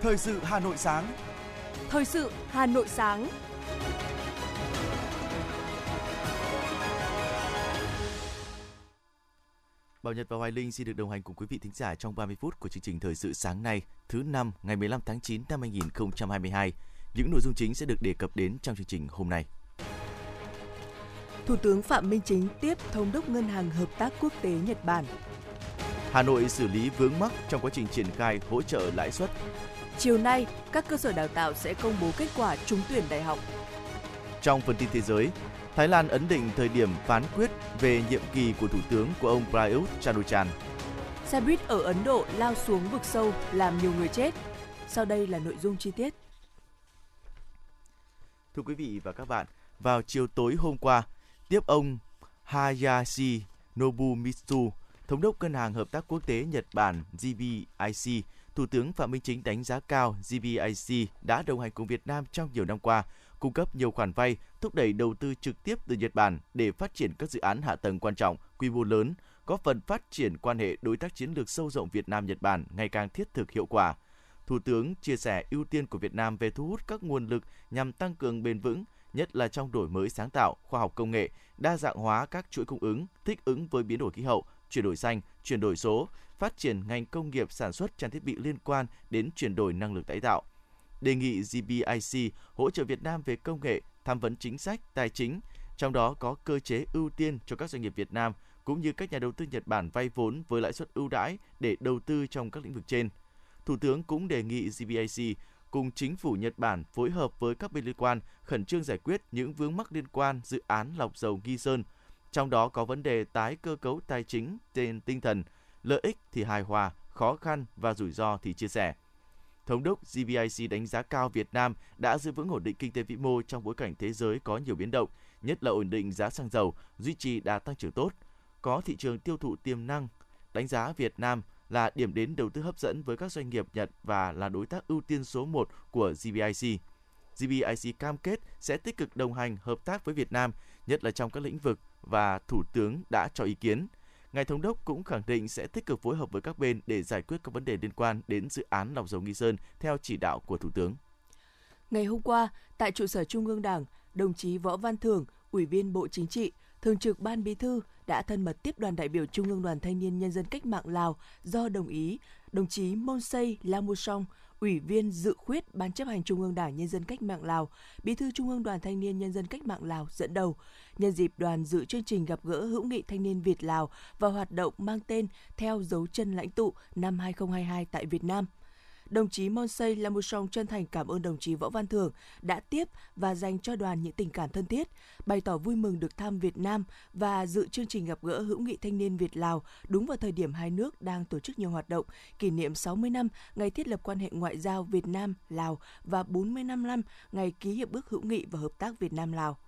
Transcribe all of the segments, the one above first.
Thời sự Hà Nội sáng. Thời sự Hà Nội sáng. Bảo Nhật và Hoài Linh xin được đồng hành cùng quý vị thính giả trong 30 phút của chương trình Thời sự sáng nay, thứ năm ngày 15 tháng 9 năm 2022. Những nội dung chính sẽ được đề cập đến trong chương trình hôm nay. Thủ tướng Phạm Minh Chính tiếp Thống đốc Ngân hàng Hợp tác Quốc tế Nhật Bản. Hà Nội xử lý vướng mắc trong quá trình triển khai hỗ trợ lãi suất. Chiều nay, các cơ sở đào tạo sẽ công bố kết quả trúng tuyển đại học. Trong phần tin thế giới, Thái Lan ấn định thời điểm phán quyết về nhiệm kỳ của Thủ tướng của ông Prayut Chan-o-chan. Xe buýt ở Ấn Độ lao xuống vực sâu làm nhiều người chết. Sau đây là nội dung chi tiết. Thưa quý vị và các bạn, vào chiều tối hôm qua, tiếp ông Hayashi Nobumitsu, Thống đốc Ngân hàng Hợp tác Quốc tế Nhật Bản GBIC, Thủ tướng Phạm Minh Chính đánh giá cao GBIC đã đồng hành cùng Việt Nam trong nhiều năm qua, cung cấp nhiều khoản vay, thúc đẩy đầu tư trực tiếp từ Nhật Bản để phát triển các dự án hạ tầng quan trọng, quy mô lớn, góp phần phát triển quan hệ đối tác chiến lược sâu rộng Việt Nam Nhật Bản ngày càng thiết thực hiệu quả. Thủ tướng chia sẻ ưu tiên của Việt Nam về thu hút các nguồn lực nhằm tăng cường bền vững, nhất là trong đổi mới sáng tạo, khoa học công nghệ, đa dạng hóa các chuỗi cung ứng, thích ứng với biến đổi khí hậu, chuyển đổi xanh, chuyển đổi số, phát triển ngành công nghiệp sản xuất trang thiết bị liên quan đến chuyển đổi năng lượng tái tạo. Đề nghị GBIC hỗ trợ Việt Nam về công nghệ, tham vấn chính sách, tài chính, trong đó có cơ chế ưu tiên cho các doanh nghiệp Việt Nam cũng như các nhà đầu tư Nhật Bản vay vốn với lãi suất ưu đãi để đầu tư trong các lĩnh vực trên. Thủ tướng cũng đề nghị GBIC cùng chính phủ Nhật Bản phối hợp với các bên liên quan khẩn trương giải quyết những vướng mắc liên quan dự án lọc dầu Nghi Sơn, trong đó có vấn đề tái cơ cấu tài chính trên tinh thần lợi ích thì hài hòa, khó khăn và rủi ro thì chia sẻ. Thống đốc GBIC đánh giá cao Việt Nam đã giữ vững ổn định kinh tế vĩ mô trong bối cảnh thế giới có nhiều biến động, nhất là ổn định giá xăng dầu, duy trì đà tăng trưởng tốt, có thị trường tiêu thụ tiềm năng. Đánh giá Việt Nam là điểm đến đầu tư hấp dẫn với các doanh nghiệp Nhật và là đối tác ưu tiên số 1 của GBIC. GBIC cam kết sẽ tích cực đồng hành hợp tác với Việt Nam, nhất là trong các lĩnh vực và Thủ tướng đã cho ý kiến. Ngài Thống đốc cũng khẳng định sẽ tích cực phối hợp với các bên để giải quyết các vấn đề liên quan đến dự án lọc dầu Nghi Sơn theo chỉ đạo của Thủ tướng. Ngày hôm qua, tại trụ sở Trung ương Đảng, đồng chí Võ Văn Thưởng, Ủy viên Bộ Chính trị, Thường trực Ban Bí thư đã thân mật tiếp đoàn đại biểu Trung ương Đoàn Thanh niên Nhân dân Cách mạng Lào do đồng ý đồng chí Monsei Lamusong, Ủy viên dự khuyết Ban chấp hành Trung ương Đảng Nhân dân Cách mạng Lào, Bí thư Trung ương Đoàn Thanh niên Nhân dân Cách mạng Lào dẫn đầu. Nhân dịp đoàn dự chương trình gặp gỡ hữu nghị thanh niên Việt Lào và hoạt động mang tên Theo dấu chân lãnh tụ năm 2022 tại Việt Nam – đồng chí Monsei Lamusong chân thành cảm ơn đồng chí Võ Văn Thưởng đã tiếp và dành cho đoàn những tình cảm thân thiết, bày tỏ vui mừng được thăm Việt Nam và dự chương trình gặp gỡ hữu nghị thanh niên Việt Lào đúng vào thời điểm hai nước đang tổ chức nhiều hoạt động kỷ niệm 60 năm ngày thiết lập quan hệ ngoại giao Việt Nam Lào và 45 năm ngày ký hiệp ước hữu nghị và hợp tác Việt Nam Lào.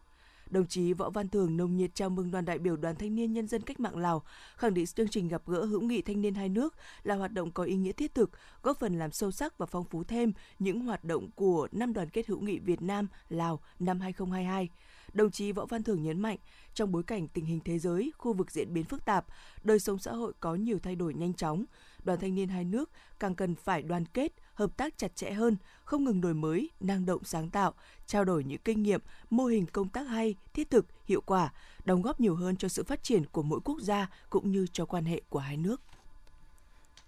Đồng chí Võ Văn Thường nồng nhiệt chào mừng đoàn đại biểu Đoàn Thanh niên Nhân dân Cách mạng Lào, khẳng định chương trình gặp gỡ hữu nghị thanh niên hai nước là hoạt động có ý nghĩa thiết thực, góp phần làm sâu sắc và phong phú thêm những hoạt động của năm đoàn kết hữu nghị Việt Nam Lào năm 2022 đồng chí Võ Văn Thưởng nhấn mạnh, trong bối cảnh tình hình thế giới, khu vực diễn biến phức tạp, đời sống xã hội có nhiều thay đổi nhanh chóng, đoàn thanh niên hai nước càng cần phải đoàn kết, hợp tác chặt chẽ hơn, không ngừng đổi mới, năng động sáng tạo, trao đổi những kinh nghiệm, mô hình công tác hay, thiết thực, hiệu quả, đóng góp nhiều hơn cho sự phát triển của mỗi quốc gia cũng như cho quan hệ của hai nước.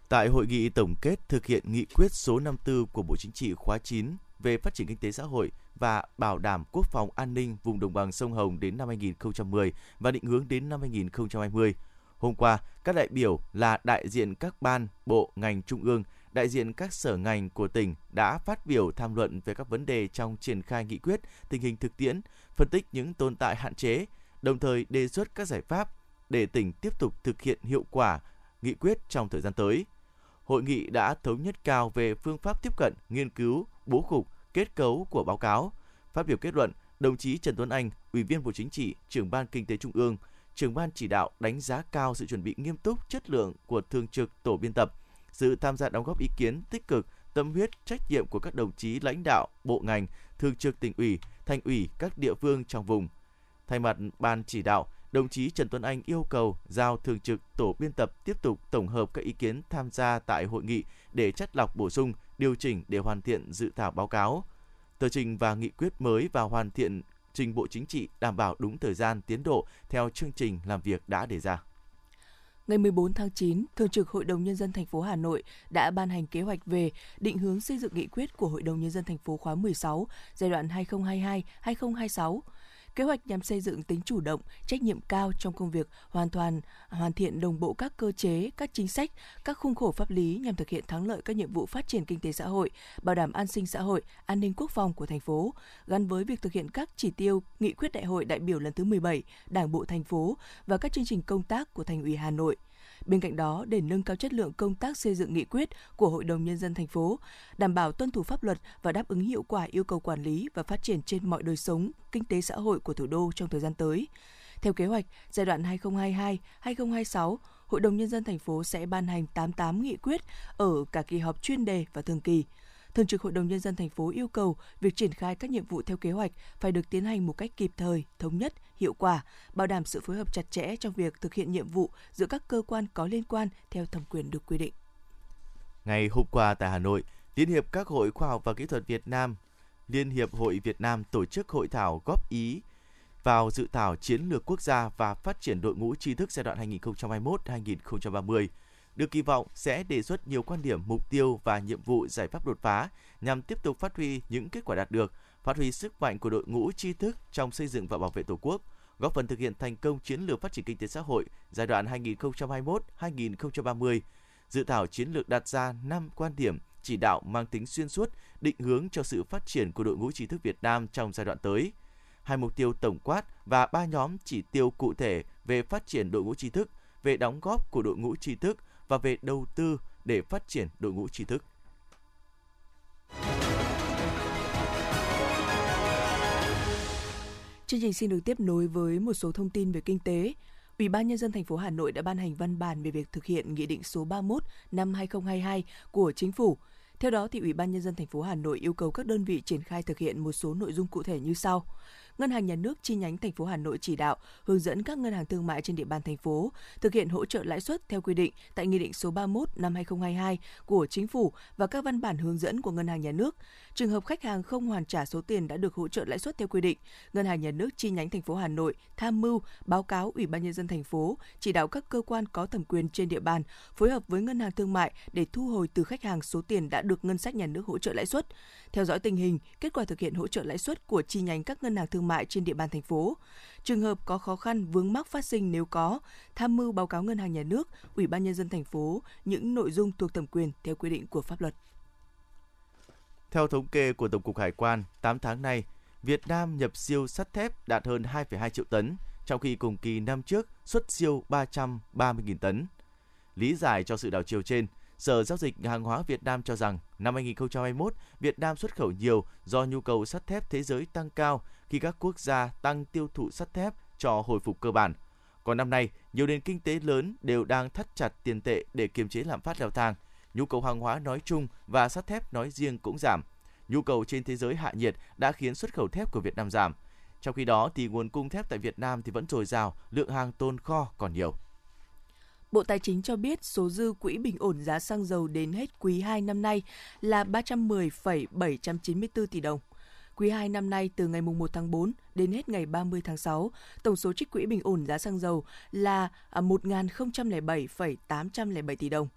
Tại hội nghị tổng kết thực hiện nghị quyết số 54 của Bộ Chính trị khóa 9 về phát triển kinh tế xã hội và bảo đảm quốc phòng an ninh vùng đồng bằng sông Hồng đến năm 2010 và định hướng đến năm 2020. Hôm qua, các đại biểu là đại diện các ban, bộ, ngành trung ương, đại diện các sở ngành của tỉnh đã phát biểu tham luận về các vấn đề trong triển khai nghị quyết, tình hình thực tiễn, phân tích những tồn tại hạn chế, đồng thời đề xuất các giải pháp để tỉnh tiếp tục thực hiện hiệu quả nghị quyết trong thời gian tới. Hội nghị đã thống nhất cao về phương pháp tiếp cận, nghiên cứu, bố cục, kết cấu của báo cáo. Phát biểu kết luận, đồng chí Trần Tuấn Anh, Ủy viên Bộ Chính trị, trưởng ban Kinh tế Trung ương, trưởng ban chỉ đạo đánh giá cao sự chuẩn bị nghiêm túc, chất lượng của thường trực tổ biên tập, sự tham gia đóng góp ý kiến tích cực, tâm huyết, trách nhiệm của các đồng chí lãnh đạo, bộ ngành, thường trực tỉnh ủy, thành ủy các địa phương trong vùng. Thay mặt ban chỉ đạo, đồng chí Trần Tuấn Anh yêu cầu giao thường trực tổ biên tập tiếp tục tổng hợp các ý kiến tham gia tại hội nghị để chất lọc bổ sung, điều chỉnh để hoàn thiện dự thảo báo cáo. Tờ trình và nghị quyết mới và hoàn thiện trình Bộ Chính trị đảm bảo đúng thời gian tiến độ theo chương trình làm việc đã đề ra. Ngày 14 tháng 9, Thường trực Hội đồng nhân dân thành phố Hà Nội đã ban hành kế hoạch về định hướng xây dựng nghị quyết của Hội đồng nhân dân thành phố khóa 16 giai đoạn 2022-2026 Kế hoạch nhằm xây dựng tính chủ động, trách nhiệm cao trong công việc hoàn toàn hoàn thiện đồng bộ các cơ chế, các chính sách, các khung khổ pháp lý nhằm thực hiện thắng lợi các nhiệm vụ phát triển kinh tế xã hội, bảo đảm an sinh xã hội, an ninh quốc phòng của thành phố, gắn với việc thực hiện các chỉ tiêu nghị quyết đại hội đại biểu lần thứ 17 Đảng bộ thành phố và các chương trình công tác của Thành ủy Hà Nội – Bên cạnh đó, để nâng cao chất lượng công tác xây dựng nghị quyết của Hội đồng nhân dân thành phố, đảm bảo tuân thủ pháp luật và đáp ứng hiệu quả yêu cầu quản lý và phát triển trên mọi đời sống, kinh tế xã hội của thủ đô trong thời gian tới. Theo kế hoạch, giai đoạn 2022-2026, Hội đồng nhân dân thành phố sẽ ban hành 88 nghị quyết ở cả kỳ họp chuyên đề và thường kỳ. Thường trực Hội đồng Nhân dân thành phố yêu cầu việc triển khai các nhiệm vụ theo kế hoạch phải được tiến hành một cách kịp thời, thống nhất, hiệu quả, bảo đảm sự phối hợp chặt chẽ trong việc thực hiện nhiệm vụ giữa các cơ quan có liên quan theo thẩm quyền được quy định. Ngày hôm qua tại Hà Nội, Liên hiệp các hội khoa học và kỹ thuật Việt Nam, Liên hiệp hội Việt Nam tổ chức hội thảo góp ý vào dự thảo chiến lược quốc gia và phát triển đội ngũ tri thức giai đoạn 2021-2030 được kỳ vọng sẽ đề xuất nhiều quan điểm, mục tiêu và nhiệm vụ giải pháp đột phá nhằm tiếp tục phát huy những kết quả đạt được, phát huy sức mạnh của đội ngũ tri thức trong xây dựng và bảo vệ Tổ quốc, góp phần thực hiện thành công chiến lược phát triển kinh tế xã hội giai đoạn 2021-2030. Dự thảo chiến lược đặt ra 5 quan điểm chỉ đạo mang tính xuyên suốt, định hướng cho sự phát triển của đội ngũ trí thức Việt Nam trong giai đoạn tới. Hai mục tiêu tổng quát và ba nhóm chỉ tiêu cụ thể về phát triển đội ngũ trí thức, về đóng góp của đội ngũ trí thức và về đầu tư để phát triển đội ngũ trí thức. Chương trình xin được tiếp nối với một số thông tin về kinh tế. Ủy ban nhân dân thành phố Hà Nội đã ban hành văn bản về việc thực hiện nghị định số 31 năm 2022 của chính phủ. Theo đó, thì Ủy ban nhân dân thành phố Hà Nội yêu cầu các đơn vị triển khai thực hiện một số nội dung cụ thể như sau. Ngân hàng Nhà nước chi nhánh thành phố Hà Nội chỉ đạo hướng dẫn các ngân hàng thương mại trên địa bàn thành phố thực hiện hỗ trợ lãi suất theo quy định tại Nghị định số 31 năm 2022 của Chính phủ và các văn bản hướng dẫn của Ngân hàng Nhà nước. Trường hợp khách hàng không hoàn trả số tiền đã được hỗ trợ lãi suất theo quy định, Ngân hàng Nhà nước chi nhánh thành phố Hà Nội tham mưu báo cáo Ủy ban nhân dân thành phố chỉ đạo các cơ quan có thẩm quyền trên địa bàn phối hợp với ngân hàng thương mại để thu hồi từ khách hàng số tiền đã được ngân sách nhà nước hỗ trợ lãi suất theo dõi tình hình, kết quả thực hiện hỗ trợ lãi suất của chi nhánh các ngân hàng thương mại trên địa bàn thành phố. Trường hợp có khó khăn vướng mắc phát sinh nếu có, tham mưu báo cáo ngân hàng nhà nước, Ủy ban nhân dân thành phố những nội dung thuộc thẩm quyền theo quy định của pháp luật. Theo thống kê của Tổng cục Hải quan, 8 tháng nay, Việt Nam nhập siêu sắt thép đạt hơn 2,2 triệu tấn, trong khi cùng kỳ năm trước xuất siêu 330.000 tấn. Lý giải cho sự đảo chiều trên – Sở Giao dịch Hàng hóa Việt Nam cho rằng năm 2021, Việt Nam xuất khẩu nhiều do nhu cầu sắt thép thế giới tăng cao khi các quốc gia tăng tiêu thụ sắt thép cho hồi phục cơ bản. Còn năm nay, nhiều nền kinh tế lớn đều đang thắt chặt tiền tệ để kiềm chế lạm phát leo thang. Nhu cầu hàng hóa nói chung và sắt thép nói riêng cũng giảm. Nhu cầu trên thế giới hạ nhiệt đã khiến xuất khẩu thép của Việt Nam giảm. Trong khi đó thì nguồn cung thép tại Việt Nam thì vẫn dồi dào, lượng hàng tồn kho còn nhiều. Bộ Tài chính cho biết số dư quỹ bình ổn giá xăng dầu đến hết quý 2 năm nay là 310,794 tỷ đồng. Quý 2 năm nay từ ngày 1 tháng 4 đến hết ngày 30 tháng 6, tổng số trích quỹ bình ổn giá xăng dầu là à, 1.007,807 tỷ đồng.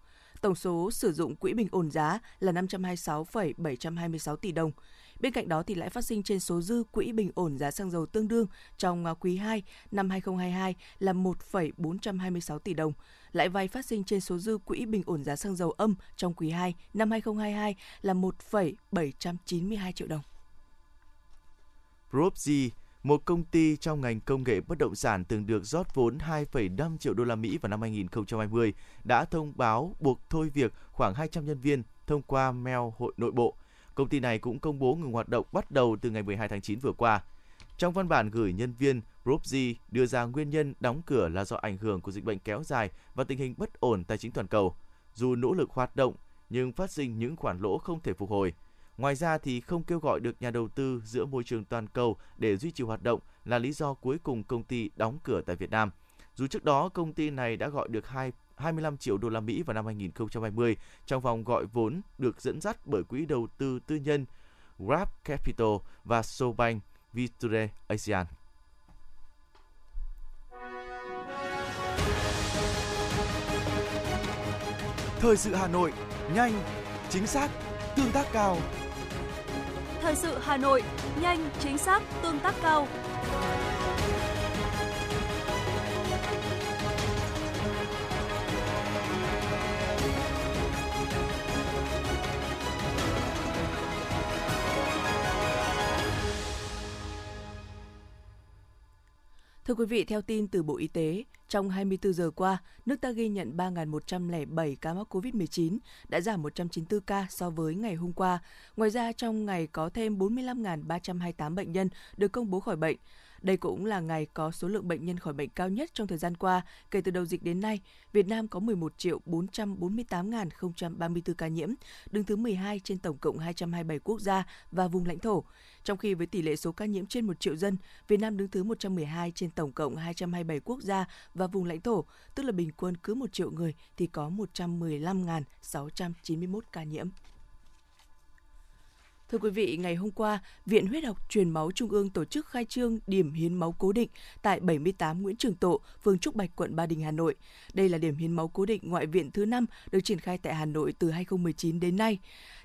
Tổng số sử dụng quỹ bình ổn giá là 526,726 tỷ đồng. Bên cạnh đó thì lãi phát sinh trên số dư quỹ bình ổn giá xăng dầu tương đương trong à, quý 2 năm 2022 là 1,426 tỷ đồng. Lãi vay phát sinh trên số dư quỹ bình ổn giá xăng dầu âm trong quý 2 năm 2022 là 1,792 triệu đồng. Propzy, một công ty trong ngành công nghệ bất động sản từng được rót vốn 2,5 triệu đô la Mỹ vào năm 2020, đã thông báo buộc thôi việc khoảng 200 nhân viên thông qua mail hội nội bộ. Công ty này cũng công bố ngừng hoạt động bắt đầu từ ngày 12 tháng 9 vừa qua. Trong văn bản gửi nhân viên, Propzy đưa ra nguyên nhân đóng cửa là do ảnh hưởng của dịch bệnh kéo dài và tình hình bất ổn tài chính toàn cầu. Dù nỗ lực hoạt động, nhưng phát sinh những khoản lỗ không thể phục hồi. Ngoài ra thì không kêu gọi được nhà đầu tư giữa môi trường toàn cầu để duy trì hoạt động là lý do cuối cùng công ty đóng cửa tại Việt Nam. Dù trước đó công ty này đã gọi được 2 25 triệu đô la Mỹ vào năm 2020 trong vòng gọi vốn được dẫn dắt bởi quỹ đầu tư tư nhân Grab Capital và SoBank Viture ASEAN. Thời sự Hà Nội, nhanh, chính xác, tương tác cao. Thời sự Hà Nội, nhanh, chính xác, tương tác cao. Thưa quý vị, theo tin từ Bộ Y tế, trong 24 giờ qua, nước ta ghi nhận 3.107 ca mắc COVID-19, đã giảm 194 ca so với ngày hôm qua. Ngoài ra, trong ngày có thêm 45.328 bệnh nhân được công bố khỏi bệnh. Đây cũng là ngày có số lượng bệnh nhân khỏi bệnh cao nhất trong thời gian qua. Kể từ đầu dịch đến nay, Việt Nam có 11.448.034 ca nhiễm, đứng thứ 12 trên tổng cộng 227 quốc gia và vùng lãnh thổ. Trong khi với tỷ lệ số ca nhiễm trên 1 triệu dân, Việt Nam đứng thứ 112 trên tổng cộng 227 quốc gia và vùng lãnh thổ, tức là bình quân cứ 1 triệu người thì có 115.691 ca nhiễm. Thưa quý vị, ngày hôm qua, Viện Huyết học Truyền máu Trung ương tổ chức khai trương điểm hiến máu cố định tại 78 Nguyễn Trường Tộ, phường Trúc Bạch, quận Ba Đình, Hà Nội. Đây là điểm hiến máu cố định ngoại viện thứ 5 được triển khai tại Hà Nội từ 2019 đến nay.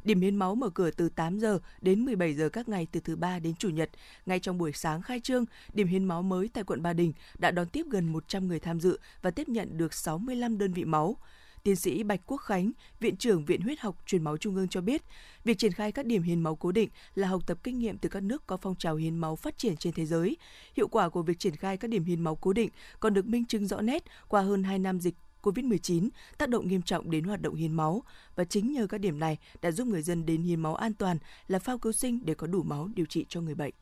Điểm hiến máu mở cửa từ 8 giờ đến 17 giờ các ngày từ thứ ba đến chủ nhật. Ngay trong buổi sáng khai trương, điểm hiến máu mới tại quận Ba Đình đã đón tiếp gần 100 người tham dự và tiếp nhận được 65 đơn vị máu. Tiến sĩ Bạch Quốc Khánh, Viện trưởng Viện Huyết học Truyền máu Trung ương cho biết, việc triển khai các điểm hiến máu cố định là học tập kinh nghiệm từ các nước có phong trào hiến máu phát triển trên thế giới. Hiệu quả của việc triển khai các điểm hiến máu cố định còn được minh chứng rõ nét qua hơn 2 năm dịch COVID-19 tác động nghiêm trọng đến hoạt động hiến máu và chính nhờ các điểm này đã giúp người dân đến hiến máu an toàn là phao cứu sinh để có đủ máu điều trị cho người bệnh.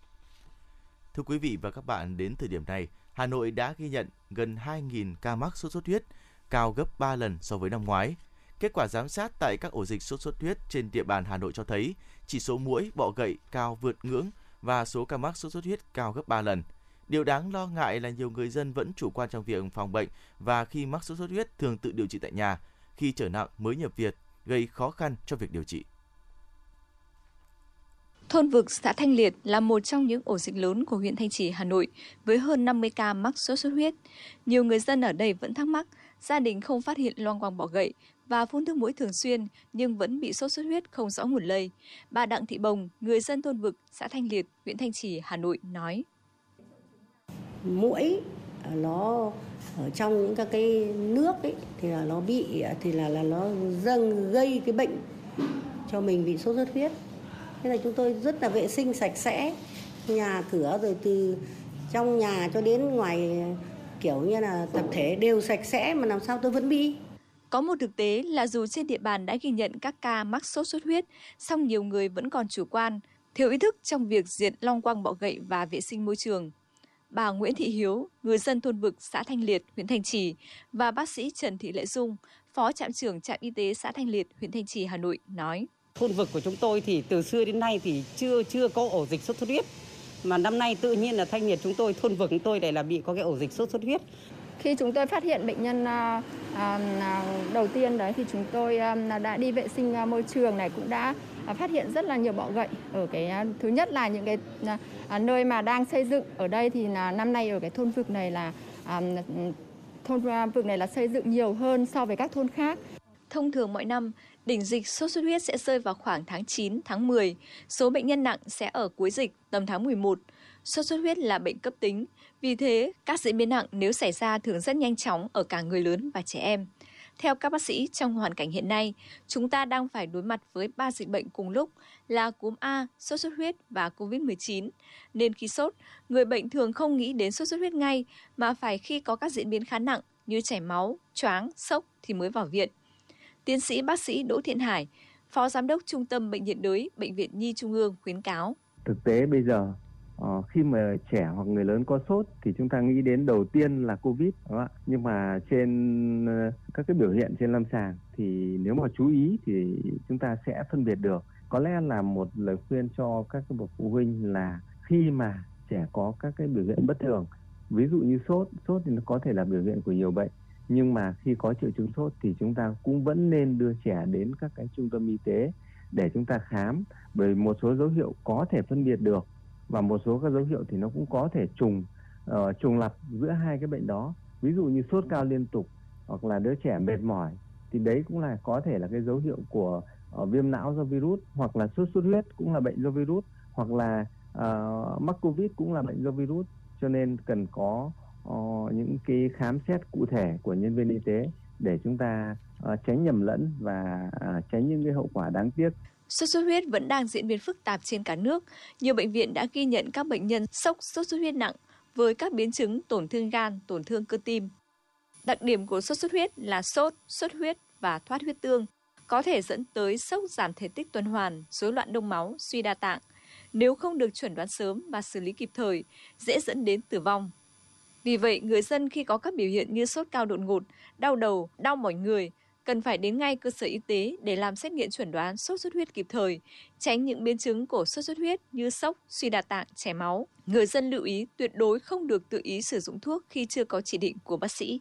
Thưa quý vị và các bạn, đến thời điểm này, Hà Nội đã ghi nhận gần 2.000 ca mắc sốt xuất huyết, cao gấp 3 lần so với năm ngoái. Kết quả giám sát tại các ổ dịch sốt xuất huyết trên địa bàn Hà Nội cho thấy chỉ số muỗi, bọ gậy cao vượt ngưỡng và số ca mắc sốt xuất huyết cao gấp 3 lần. Điều đáng lo ngại là nhiều người dân vẫn chủ quan trong việc phòng bệnh và khi mắc sốt xuất huyết thường tự điều trị tại nhà, khi trở nặng mới nhập viện, gây khó khăn cho việc điều trị. Thôn vực xã Thanh Liệt là một trong những ổ dịch lớn của huyện Thanh Trì, Hà Nội với hơn 50 ca mắc sốt xuất huyết. Nhiều người dân ở đây vẫn thắc mắc gia đình không phát hiện loang quang bỏ gậy và phun nước mũi thường xuyên nhưng vẫn bị sốt xuất huyết không rõ nguồn lây. Bà Đặng Thị Bồng, người dân thôn vực, xã Thanh Liệt, huyện Thanh Trì, Hà Nội nói. Mũi ờ, nó ở trong những các cái nước ấy thì là nó bị thì là là nó dâng gây cái bệnh cho mình bị sốt xuất huyết. Thế là chúng tôi rất là vệ sinh sạch sẽ nhà cửa rồi từ trong nhà cho đến ngoài kiểu như là tập thể đều sạch sẽ mà làm sao tôi vẫn bị. Có một thực tế là dù trên địa bàn đã ghi nhận các ca mắc sốt xuất huyết, song nhiều người vẫn còn chủ quan, thiếu ý thức trong việc diệt long quang bọ gậy và vệ sinh môi trường. Bà Nguyễn Thị Hiếu, người dân thôn vực xã Thanh Liệt, huyện Thanh Trì và bác sĩ Trần Thị Lệ Dung, phó trạm trưởng trạm y tế xã Thanh Liệt, huyện Thanh Trì, Hà Nội nói: Thôn vực của chúng tôi thì từ xưa đến nay thì chưa chưa có ổ dịch sốt xuất huyết mà năm nay tự nhiên là thanh nhiệt chúng tôi thôn vực chúng tôi đây là bị có cái ổ dịch sốt xuất huyết khi chúng tôi phát hiện bệnh nhân à, à, đầu tiên đấy thì chúng tôi à, đã đi vệ sinh môi trường này cũng đã phát hiện rất là nhiều bọ gậy ở cái thứ nhất là những cái nơi mà đang xây dựng ở đây thì là năm nay ở cái thôn vực này là thôn vực này là xây dựng nhiều hơn so với các thôn khác. Thông thường mỗi năm, đỉnh dịch sốt xuất huyết sẽ rơi vào khoảng tháng 9, tháng 10. Số bệnh nhân nặng sẽ ở cuối dịch tầm tháng 11. Sốt xuất huyết là bệnh cấp tính, vì thế các diễn biến nặng nếu xảy ra thường rất nhanh chóng ở cả người lớn và trẻ em. Theo các bác sĩ, trong hoàn cảnh hiện nay, chúng ta đang phải đối mặt với ba dịch bệnh cùng lúc là cúm A, sốt xuất huyết và COVID-19. Nên khi sốt, người bệnh thường không nghĩ đến sốt xuất huyết ngay mà phải khi có các diễn biến khá nặng như chảy máu, choáng, sốc thì mới vào viện. Tiến sĩ bác sĩ Đỗ Thiện Hải, Phó Giám đốc Trung tâm Bệnh nhiệt đới Bệnh viện Nhi Trung ương khuyến cáo. Thực tế bây giờ ờ, khi mà trẻ hoặc người lớn có sốt thì chúng ta nghĩ đến đầu tiên là covid đúng không nhưng mà trên ờ, các cái biểu hiện trên lâm sàng thì nếu mà chú ý thì chúng ta sẽ phân biệt được. Có lẽ là một lời khuyên cho các cái bậc phụ huynh là khi mà trẻ có các cái biểu hiện bất thường ví dụ như sốt sốt thì nó có thể là biểu hiện của nhiều bệnh nhưng mà khi có triệu chứng sốt thì chúng ta cũng vẫn nên đưa trẻ đến các cái trung tâm y tế để chúng ta khám. Bởi một số dấu hiệu có thể phân biệt được và một số các dấu hiệu thì nó cũng có thể trùng uh, trùng lặp giữa hai cái bệnh đó. Ví dụ như sốt cao liên tục hoặc là đứa trẻ mệt mỏi thì đấy cũng là có thể là cái dấu hiệu của uh, viêm não do virus hoặc là sốt xuất huyết cũng là bệnh do virus hoặc là uh, mắc covid cũng là bệnh do virus. Cho nên cần có uh, những cái khám xét cụ thể của nhân viên y tế để chúng ta uh, tránh nhầm lẫn và uh, tránh những cái hậu quả đáng tiếc. Sốt xuất huyết vẫn đang diễn biến phức tạp trên cả nước. Nhiều bệnh viện đã ghi nhận các bệnh nhân sốc sốt xuất huyết nặng với các biến chứng tổn thương gan, tổn thương cơ tim. Đặc điểm của sốt xuất huyết là sốt, xuất huyết và thoát huyết tương, có thể dẫn tới sốc giảm thể tích tuần hoàn, rối loạn đông máu, suy đa tạng. Nếu không được chuẩn đoán sớm và xử lý kịp thời, dễ dẫn đến tử vong. Vì vậy, người dân khi có các biểu hiện như sốt cao đột ngột, đau đầu, đau mỏi người, cần phải đến ngay cơ sở y tế để làm xét nghiệm chuẩn đoán sốt xuất huyết kịp thời, tránh những biến chứng của sốt xuất huyết như sốc, suy đa tạng, chảy máu. Người dân lưu ý tuyệt đối không được tự ý sử dụng thuốc khi chưa có chỉ định của bác sĩ.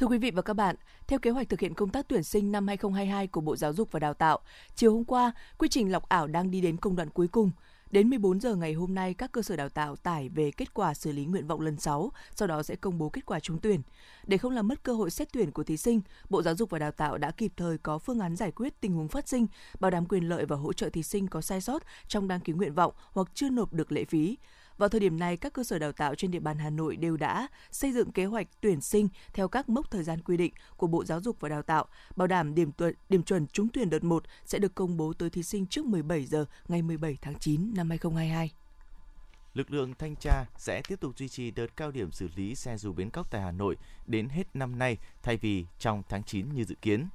Thưa quý vị và các bạn, theo kế hoạch thực hiện công tác tuyển sinh năm 2022 của Bộ Giáo dục và Đào tạo, chiều hôm qua, quy trình lọc ảo đang đi đến công đoạn cuối cùng. Đến 14 giờ ngày hôm nay, các cơ sở đào tạo tải về kết quả xử lý nguyện vọng lần 6, sau đó sẽ công bố kết quả trúng tuyển. Để không làm mất cơ hội xét tuyển của thí sinh, Bộ Giáo dục và Đào tạo đã kịp thời có phương án giải quyết tình huống phát sinh, bảo đảm quyền lợi và hỗ trợ thí sinh có sai sót trong đăng ký nguyện vọng hoặc chưa nộp được lệ phí. Vào thời điểm này, các cơ sở đào tạo trên địa bàn Hà Nội đều đã xây dựng kế hoạch tuyển sinh theo các mốc thời gian quy định của Bộ Giáo dục và Đào tạo, bảo đảm điểm tuần, điểm chuẩn trúng tuyển đợt 1 sẽ được công bố tới thí sinh trước 17 giờ ngày 17 tháng 9 năm 2022. Lực lượng thanh tra sẽ tiếp tục duy trì đợt cao điểm xử lý xe dù bến cóc tại Hà Nội đến hết năm nay thay vì trong tháng 9 như dự kiến.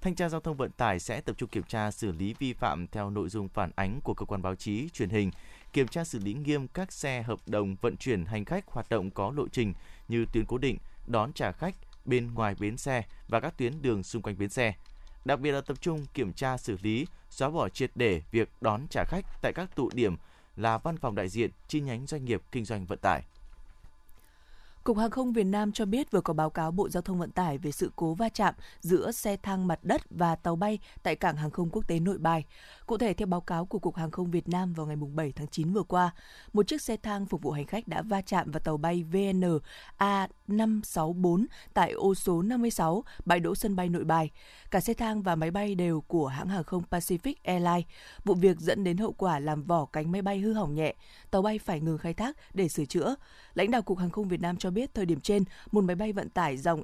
Thanh tra Giao thông Vận tải sẽ tập trung kiểm tra xử lý vi phạm theo nội dung phản ánh của cơ quan báo chí, truyền hình, kiểm tra xử lý nghiêm các xe hợp đồng vận chuyển hành khách hoạt động có lộ trình như tuyến cố định, đón trả khách bên ngoài bến xe và các tuyến đường xung quanh bến xe. Đặc biệt là tập trung kiểm tra xử lý, xóa bỏ triệt để việc đón trả khách tại các tụ điểm là văn phòng đại diện chi nhánh doanh nghiệp kinh doanh vận tải. Cục Hàng không Việt Nam cho biết vừa có báo cáo Bộ Giao thông Vận tải về sự cố va chạm giữa xe thang mặt đất và tàu bay tại cảng hàng không quốc tế Nội Bài. Cụ thể theo báo cáo của Cục Hàng không Việt Nam vào ngày 7 tháng 9 vừa qua, một chiếc xe thang phục vụ hành khách đã va chạm vào tàu bay VN A564 tại ô số 56, bãi đỗ sân bay Nội Bài. Cả xe thang và máy bay đều của hãng hàng không Pacific Airlines. Vụ việc dẫn đến hậu quả làm vỏ cánh máy bay hư hỏng nhẹ, tàu bay phải ngừng khai thác để sửa chữa. Lãnh đạo Cục Hàng không Việt Nam cho biết thời điểm trên, một máy bay vận tải dòng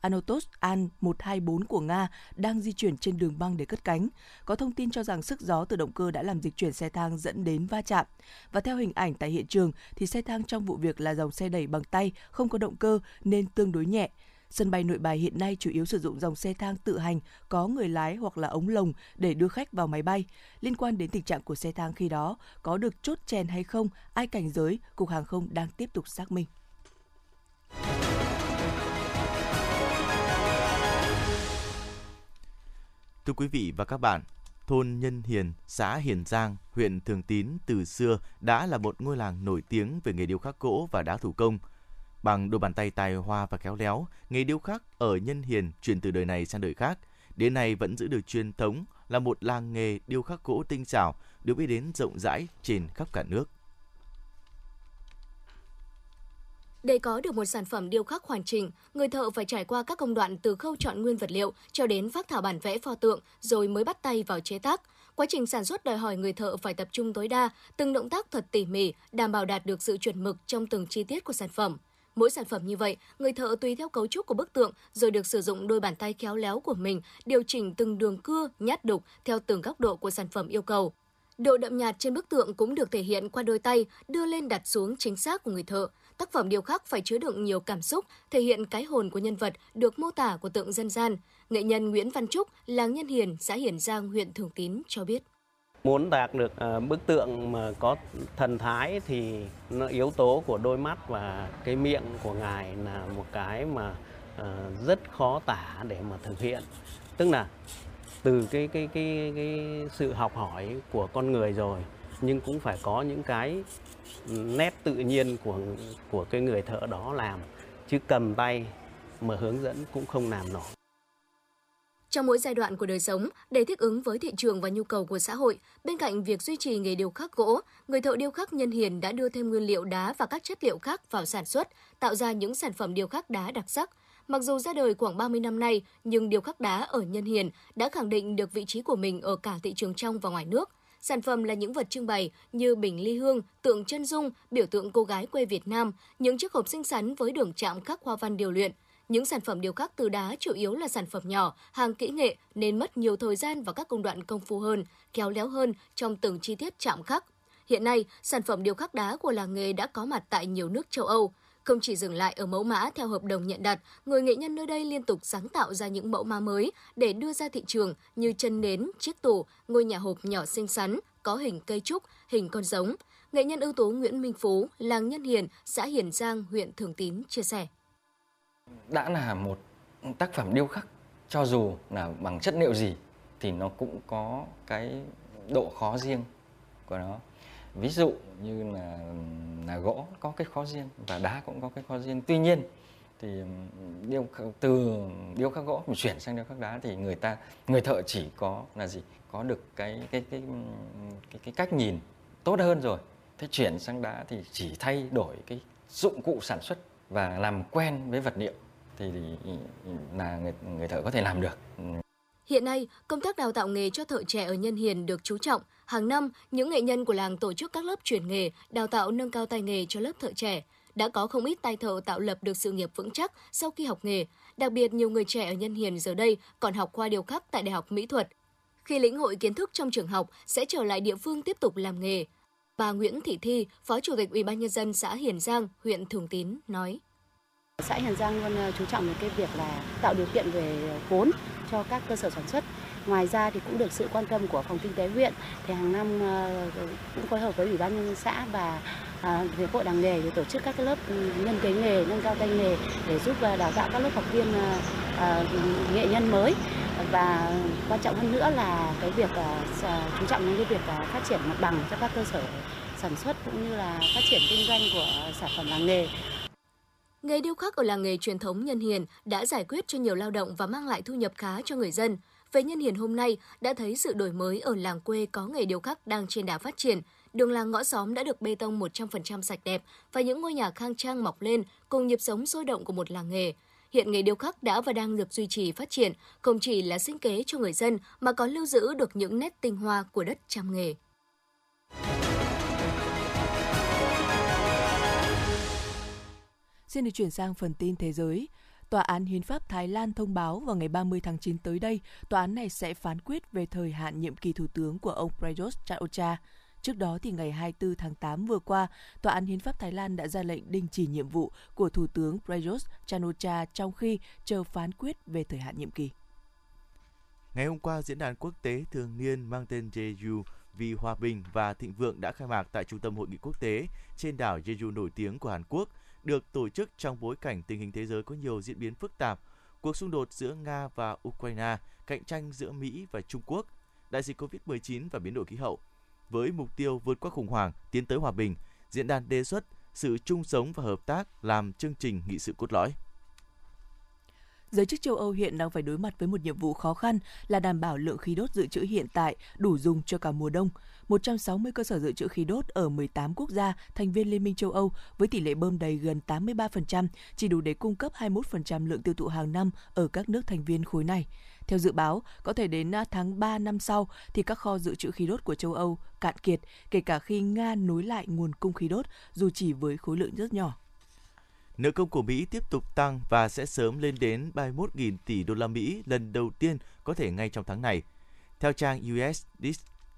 Anotos An-124 của Nga đang di chuyển trên đường băng để cất cánh. Có thông tin cho rằng sức gió từ động cơ đã làm dịch chuyển xe thang dẫn đến va chạm. Và theo hình ảnh tại hiện trường thì xe thang trong vụ việc là dòng xe đẩy bằng tay, không có động cơ nên tương đối nhẹ. Sân bay Nội Bài hiện nay chủ yếu sử dụng dòng xe thang tự hành có người lái hoặc là ống lồng để đưa khách vào máy bay. Liên quan đến tình trạng của xe thang khi đó, có được chốt chèn hay không, ai cảnh giới, Cục Hàng không đang tiếp tục xác minh. Thưa quý vị và các bạn, thôn Nhân Hiền, xã Hiền Giang, huyện Thường Tín từ xưa đã là một ngôi làng nổi tiếng về nghề điêu khắc gỗ và đá thủ công. Bằng đôi bàn tay tài hoa và khéo léo, nghề điêu khắc ở Nhân Hiền truyền từ đời này sang đời khác, đến nay vẫn giữ được truyền thống là một làng nghề điêu khắc gỗ tinh xảo được biết đến rộng rãi trên khắp cả nước. Để có được một sản phẩm điêu khắc hoàn chỉnh, người thợ phải trải qua các công đoạn từ khâu chọn nguyên vật liệu cho đến phác thảo bản vẽ pho tượng rồi mới bắt tay vào chế tác. Quá trình sản xuất đòi hỏi người thợ phải tập trung tối đa, từng động tác thật tỉ mỉ, đảm bảo đạt được sự chuẩn mực trong từng chi tiết của sản phẩm. Mỗi sản phẩm như vậy, người thợ tùy theo cấu trúc của bức tượng rồi được sử dụng đôi bàn tay khéo léo của mình điều chỉnh từng đường cưa, nhát đục theo từng góc độ của sản phẩm yêu cầu. Độ đậm nhạt trên bức tượng cũng được thể hiện qua đôi tay đưa lên đặt xuống chính xác của người thợ. Tác phẩm điêu khắc phải chứa đựng nhiều cảm xúc, thể hiện cái hồn của nhân vật được mô tả của tượng dân gian. Nghệ nhân Nguyễn Văn Trúc, làng Nhân Hiền, xã Hiển Giang, huyện Thường Tín cho biết. Muốn đạt được ờ, bức tượng mà có thần thái thì nó yếu tố của đôi mắt và cái miệng của ngài là một cái mà ờ, rất khó tả để mà thực hiện tức là từ cái cái cái cái sự học hỏi của con người rồi nhưng cũng phải có những cái nét tự nhiên của của cái người thợ đó làm chứ cầm tay mà hướng dẫn cũng không làm nổi. Trong mỗi giai đoạn của đời sống, để thích ứng với thị trường và nhu cầu của xã hội, bên cạnh việc duy trì nghề điêu khắc gỗ, người thợ điêu khắc nhân hiền đã đưa thêm nguyên liệu đá và các chất liệu khác vào sản xuất, tạo ra những sản phẩm điêu khắc đá đặc sắc. Mặc dù ra đời khoảng 30 năm nay, nhưng điêu khắc đá ở Nhân Hiền đã khẳng định được vị trí của mình ở cả thị trường trong và ngoài nước. Sản phẩm là những vật trưng bày như bình ly hương, tượng chân dung, biểu tượng cô gái quê Việt Nam, những chiếc hộp xinh xắn với đường chạm khắc hoa văn điều luyện. Những sản phẩm điêu khắc từ đá chủ yếu là sản phẩm nhỏ, hàng kỹ nghệ nên mất nhiều thời gian và các công đoạn công phu hơn, khéo léo hơn trong từng chi tiết chạm khắc. Hiện nay, sản phẩm điêu khắc đá của làng nghề đã có mặt tại nhiều nước châu Âu. Không chỉ dừng lại ở mẫu mã theo hợp đồng nhận đặt, người nghệ nhân nơi đây liên tục sáng tạo ra những mẫu mã mới để đưa ra thị trường như chân nến, chiếc tủ, ngôi nhà hộp nhỏ xinh xắn, có hình cây trúc, hình con giống. Nghệ nhân ưu tú Nguyễn Minh Phú, làng Nhân Hiền, xã Hiền Giang, huyện Thường Tín chia sẻ. Đã là một tác phẩm điêu khắc, cho dù là bằng chất liệu gì thì nó cũng có cái độ khó riêng của nó ví dụ như là là gỗ có cái khó riêng và đá cũng có cái khó riêng. Tuy nhiên thì điêu từ điêu khắc gỗ chuyển sang điêu khắc đá thì người ta người thợ chỉ có là gì? Có được cái cái cái cái, cái cách nhìn tốt hơn rồi. Thế chuyển sang đá thì chỉ thay đổi cái dụng cụ sản xuất và làm quen với vật liệu thì, thì là người người thợ có thể làm được. Hiện nay, công tác đào tạo nghề cho thợ trẻ ở Nhân Hiền được chú trọng. Hàng năm, những nghệ nhân của làng tổ chức các lớp chuyển nghề, đào tạo nâng cao tay nghề cho lớp thợ trẻ. Đã có không ít tay thợ tạo lập được sự nghiệp vững chắc sau khi học nghề. Đặc biệt, nhiều người trẻ ở Nhân Hiền giờ đây còn học khoa điều khắc tại Đại học Mỹ thuật. Khi lĩnh hội kiến thức trong trường học, sẽ trở lại địa phương tiếp tục làm nghề. Bà Nguyễn Thị Thi, Phó Chủ tịch Ủy ban nhân dân xã Hiền Giang, huyện Thường Tín nói: Xã Hiền Giang luôn ờ, chú trọng đến cái việc là tạo điều kiện về vốn cho các cơ sở sản xuất. Ngoài ra thì cũng được sự quan tâm của phòng kinh tế huyện thì hàng năm ờ, cũng phối hợp với ủy ban nhân dân xã và ờ, hiệp hội làng nghề để tổ chức các lớp ừ, nhân kế nghề, nâng cao tay nghề để giúp ờ, đào tạo các lớp học viên nghệ nhân mới và quan trọng hơn nữa là cái việc chú trọng đến cái việc phát triển mặt bằng cho các cơ sở sản xuất cũng như là phát triển kinh doanh của sản phẩm làng nghề Nghề điêu khắc ở làng nghề truyền thống Nhân Hiền đã giải quyết cho nhiều lao động và mang lại thu nhập khá cho người dân. Về Nhân Hiền hôm nay đã thấy sự đổi mới ở làng quê có nghề điêu khắc đang trên đà phát triển. Đường làng ngõ xóm đã được bê tông 100% sạch đẹp và những ngôi nhà khang trang mọc lên cùng nhịp sống sôi động của một làng nghề. Hiện nghề điêu khắc đã và đang được duy trì phát triển, không chỉ là sinh kế cho người dân mà còn lưu giữ được những nét tinh hoa của đất trăm nghề. Xin được chuyển sang phần tin thế giới. Tòa án Hiến pháp Thái Lan thông báo vào ngày 30 tháng 9 tới đây, tòa án này sẽ phán quyết về thời hạn nhiệm kỳ thủ tướng của ông Prayut chan Trước đó thì ngày 24 tháng 8 vừa qua, Tòa án Hiến pháp Thái Lan đã ra lệnh đình chỉ nhiệm vụ của Thủ tướng Prayut chan trong khi chờ phán quyết về thời hạn nhiệm kỳ. Ngày hôm qua, diễn đàn quốc tế thường niên mang tên Jeju vì hòa bình và thịnh vượng đã khai mạc tại Trung tâm Hội nghị quốc tế trên đảo Jeju nổi tiếng của Hàn Quốc – được tổ chức trong bối cảnh tình hình thế giới có nhiều diễn biến phức tạp, cuộc xung đột giữa Nga và Ukraine, cạnh tranh giữa Mỹ và Trung Quốc, đại dịch COVID-19 và biến đổi khí hậu. Với mục tiêu vượt qua khủng hoảng, tiến tới hòa bình, diễn đàn đề xuất sự chung sống và hợp tác làm chương trình nghị sự cốt lõi giới chức châu Âu hiện đang phải đối mặt với một nhiệm vụ khó khăn là đảm bảo lượng khí đốt dự trữ hiện tại đủ dùng cho cả mùa đông. 160 cơ sở dự trữ khí đốt ở 18 quốc gia thành viên Liên minh châu Âu với tỷ lệ bơm đầy gần 83% chỉ đủ để cung cấp 21% lượng tiêu thụ hàng năm ở các nước thành viên khối này. Theo dự báo, có thể đến à, tháng 3 năm sau thì các kho dự trữ khí đốt của châu Âu cạn kiệt, kể cả khi Nga nối lại nguồn cung khí đốt dù chỉ với khối lượng rất nhỏ. Nợ công của Mỹ tiếp tục tăng và sẽ sớm lên đến 31.000 tỷ đô la Mỹ lần đầu tiên có thể ngay trong tháng này. Theo trang US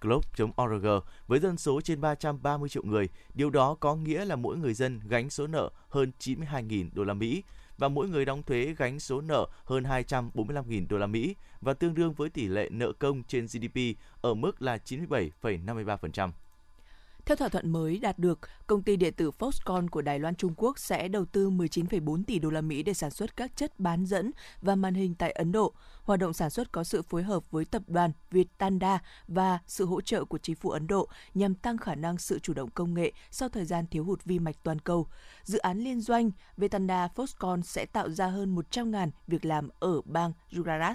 globe.org với dân số trên 330 triệu người, điều đó có nghĩa là mỗi người dân gánh số nợ hơn 92.000 đô la Mỹ và mỗi người đóng thuế gánh số nợ hơn 245.000 đô la Mỹ và tương đương với tỷ lệ nợ công trên GDP ở mức là 97,53%. Theo thỏa thuận mới đạt được, công ty điện tử Foxconn của Đài Loan Trung Quốc sẽ đầu tư 19,4 tỷ đô la Mỹ để sản xuất các chất bán dẫn và màn hình tại Ấn Độ. Hoạt động sản xuất có sự phối hợp với tập đoàn Vietanda và sự hỗ trợ của chính phủ Ấn Độ nhằm tăng khả năng sự chủ động công nghệ sau thời gian thiếu hụt vi mạch toàn cầu. Dự án liên doanh Vietanda Foxconn sẽ tạo ra hơn 100.000 việc làm ở bang Gujarat.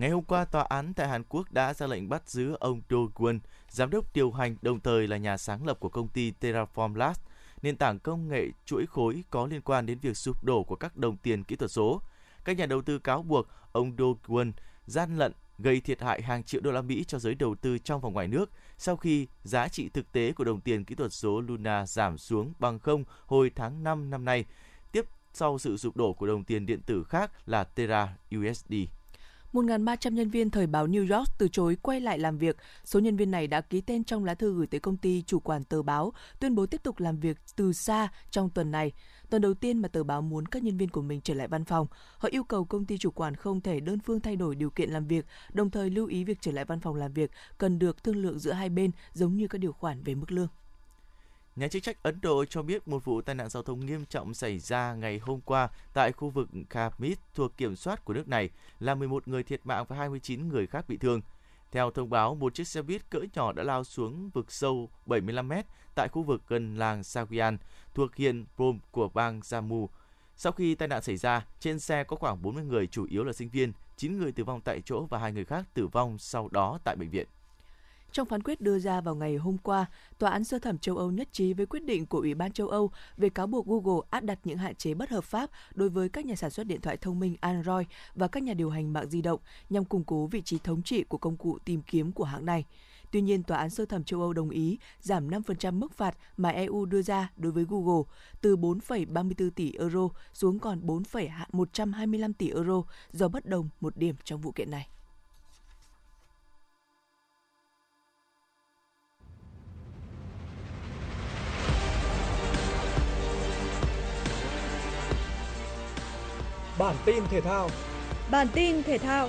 Ngày hôm qua, tòa án tại Hàn Quốc đã ra lệnh bắt giữ ông Do Kwon, giám đốc điều hành đồng thời là nhà sáng lập của công ty Terraform Labs, nền tảng công nghệ chuỗi khối có liên quan đến việc sụp đổ của các đồng tiền kỹ thuật số. Các nhà đầu tư cáo buộc ông Do Kwon gian lận gây thiệt hại hàng triệu đô la Mỹ cho giới đầu tư trong và ngoài nước sau khi giá trị thực tế của đồng tiền kỹ thuật số Luna giảm xuống bằng không hồi tháng 5 năm nay, tiếp sau sự sụp đổ của đồng tiền điện tử khác là Terra USD. 1.300 nhân viên thời báo New York từ chối quay lại làm việc. Số nhân viên này đã ký tên trong lá thư gửi tới công ty chủ quản tờ báo, tuyên bố tiếp tục làm việc từ xa trong tuần này. Tuần đầu tiên mà tờ báo muốn các nhân viên của mình trở lại văn phòng, họ yêu cầu công ty chủ quản không thể đơn phương thay đổi điều kiện làm việc, đồng thời lưu ý việc trở lại văn phòng làm việc cần được thương lượng giữa hai bên giống như các điều khoản về mức lương. Nhà chức trách Ấn Độ cho biết một vụ tai nạn giao thông nghiêm trọng xảy ra ngày hôm qua tại khu vực Kashmir thuộc kiểm soát của nước này, làm 11 người thiệt mạng và 29 người khác bị thương. Theo thông báo, một chiếc xe buýt cỡ nhỏ đã lao xuống vực sâu 75 mét tại khu vực gần làng Sagian thuộc huyện Prom của bang Jammu. Sau khi tai nạn xảy ra, trên xe có khoảng 40 người chủ yếu là sinh viên, 9 người tử vong tại chỗ và hai người khác tử vong sau đó tại bệnh viện. Trong phán quyết đưa ra vào ngày hôm qua, Tòa án sơ thẩm châu Âu nhất trí với quyết định của Ủy ban châu Âu về cáo buộc Google áp đặt những hạn chế bất hợp pháp đối với các nhà sản xuất điện thoại thông minh Android và các nhà điều hành mạng di động nhằm củng cố vị trí thống trị của công cụ tìm kiếm của hãng này. Tuy nhiên, Tòa án sơ thẩm châu Âu đồng ý giảm 5% mức phạt mà EU đưa ra đối với Google từ 4,34 tỷ euro xuống còn 4,125 tỷ euro do bất đồng một điểm trong vụ kiện này. Bản tin thể thao. Bản tin thể thao.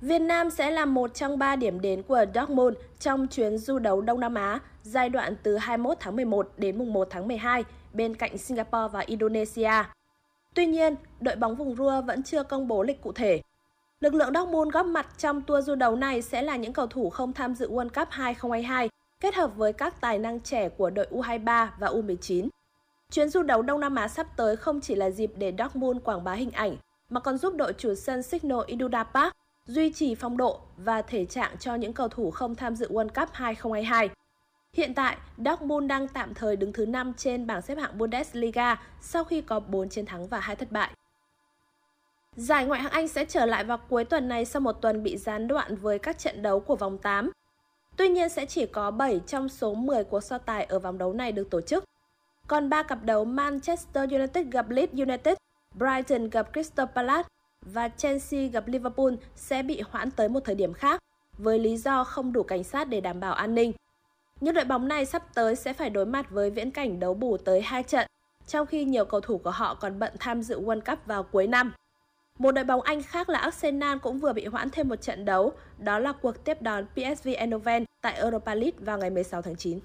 Việt Nam sẽ là một trong ba điểm đến của Dortmund trong chuyến du đấu Đông Nam Á giai đoạn từ 21 tháng 11 đến mùng 1 tháng 12 bên cạnh Singapore và Indonesia. Tuy nhiên, đội bóng vùng Rua vẫn chưa công bố lịch cụ thể. Lực lượng Dortmund góp mặt trong tour du đấu này sẽ là những cầu thủ không tham dự World Cup 2022 kết hợp với các tài năng trẻ của đội U23 và U19. Chuyến du đấu Đông Nam Á sắp tới không chỉ là dịp để Dortmund quảng bá hình ảnh, mà còn giúp đội chủ sân Signal Iduna Park duy trì phong độ và thể trạng cho những cầu thủ không tham dự World Cup 2022. Hiện tại, Dortmund đang tạm thời đứng thứ 5 trên bảng xếp hạng Bundesliga sau khi có 4 chiến thắng và 2 thất bại. Giải Ngoại hạng Anh sẽ trở lại vào cuối tuần này sau một tuần bị gián đoạn với các trận đấu của vòng 8. Tuy nhiên sẽ chỉ có 7 trong số 10 cuộc so tài ở vòng đấu này được tổ chức. Còn 3 cặp đấu Manchester United gặp Leeds United, Brighton gặp Crystal Palace và Chelsea gặp Liverpool sẽ bị hoãn tới một thời điểm khác với lý do không đủ cảnh sát để đảm bảo an ninh. Những đội bóng này sắp tới sẽ phải đối mặt với viễn cảnh đấu bù tới 2 trận, trong khi nhiều cầu thủ của họ còn bận tham dự World Cup vào cuối năm. Một đội bóng Anh khác là Arsenal cũng vừa bị hoãn thêm một trận đấu, đó là cuộc tiếp đón PSV Eindhoven tại Europa League vào ngày 16 tháng 9.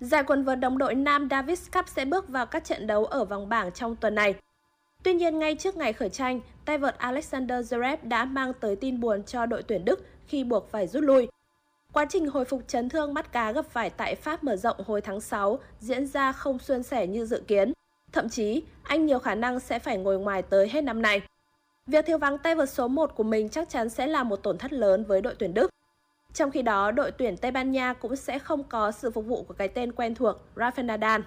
Giải quần vợt đồng đội nam Davis Cup sẽ bước vào các trận đấu ở vòng bảng trong tuần này. Tuy nhiên, ngay trước ngày khởi tranh, tay vợt Alexander Zverev đã mang tới tin buồn cho đội tuyển Đức khi buộc phải rút lui. Quá trình hồi phục chấn thương mắt cá gặp phải tại Pháp mở rộng hồi tháng 6 diễn ra không suôn sẻ như dự kiến. Thậm chí, anh nhiều khả năng sẽ phải ngồi ngoài tới hết năm nay. Việc thiếu vắng tay vợt số 1 của mình chắc chắn sẽ là một tổn thất lớn với đội tuyển Đức. Trong khi đó, đội tuyển Tây Ban Nha cũng sẽ không có sự phục vụ của cái tên quen thuộc Rafael Nadal.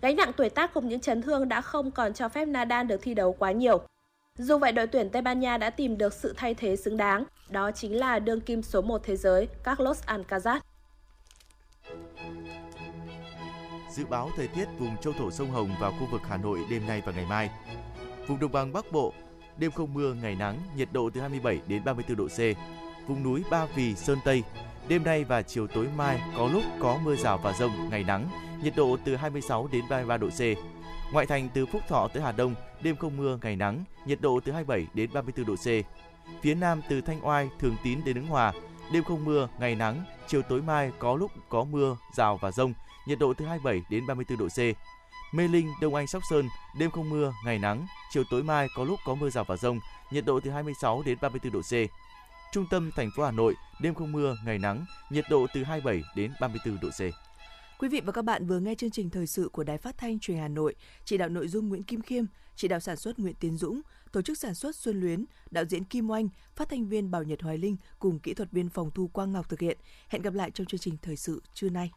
Gánh nặng tuổi tác cùng những chấn thương đã không còn cho phép Nadal được thi đấu quá nhiều. Dù vậy, đội tuyển Tây Ban Nha đã tìm được sự thay thế xứng đáng, đó chính là đương kim số 1 thế giới Carlos Alcaraz. Dự báo thời tiết vùng châu thổ sông Hồng và khu vực Hà Nội đêm nay và ngày mai. Vùng đồng bằng Bắc Bộ, đêm không mưa, ngày nắng, nhiệt độ từ 27 đến 34 độ C. Vùng núi Ba Vì, Sơn Tây, đêm nay và chiều tối mai có lúc có mưa rào và rông, ngày nắng, nhiệt độ từ 26 đến 33 độ C. Ngoại thành từ Phúc Thọ tới Hà Đông, đêm không mưa, ngày nắng, nhiệt độ từ 27 đến 34 độ C. Phía Nam từ Thanh Oai, Thường Tín đến Ứng Hòa, đêm không mưa, ngày nắng, chiều tối mai có lúc có mưa, rào và rông, nhiệt độ từ 27 đến 34 độ C. Mê Linh, Đông Anh, Sóc Sơn, đêm không mưa, ngày nắng, chiều tối mai có lúc có mưa rào và rông, nhiệt độ từ 26 đến 34 độ C. Trung tâm thành phố Hà Nội, đêm không mưa, ngày nắng, nhiệt độ từ 27 đến 34 độ C. Quý vị và các bạn vừa nghe chương trình thời sự của Đài Phát thanh Truyền Hà Nội, chỉ đạo nội dung Nguyễn Kim Khiêm, chỉ đạo sản xuất Nguyễn Tiến Dũng, tổ chức sản xuất Xuân Luyến, đạo diễn Kim Oanh, phát thanh viên Bảo Nhật Hoài Linh cùng kỹ thuật viên phòng thu Quang Ngọc thực hiện. Hẹn gặp lại trong chương trình thời sự trưa nay.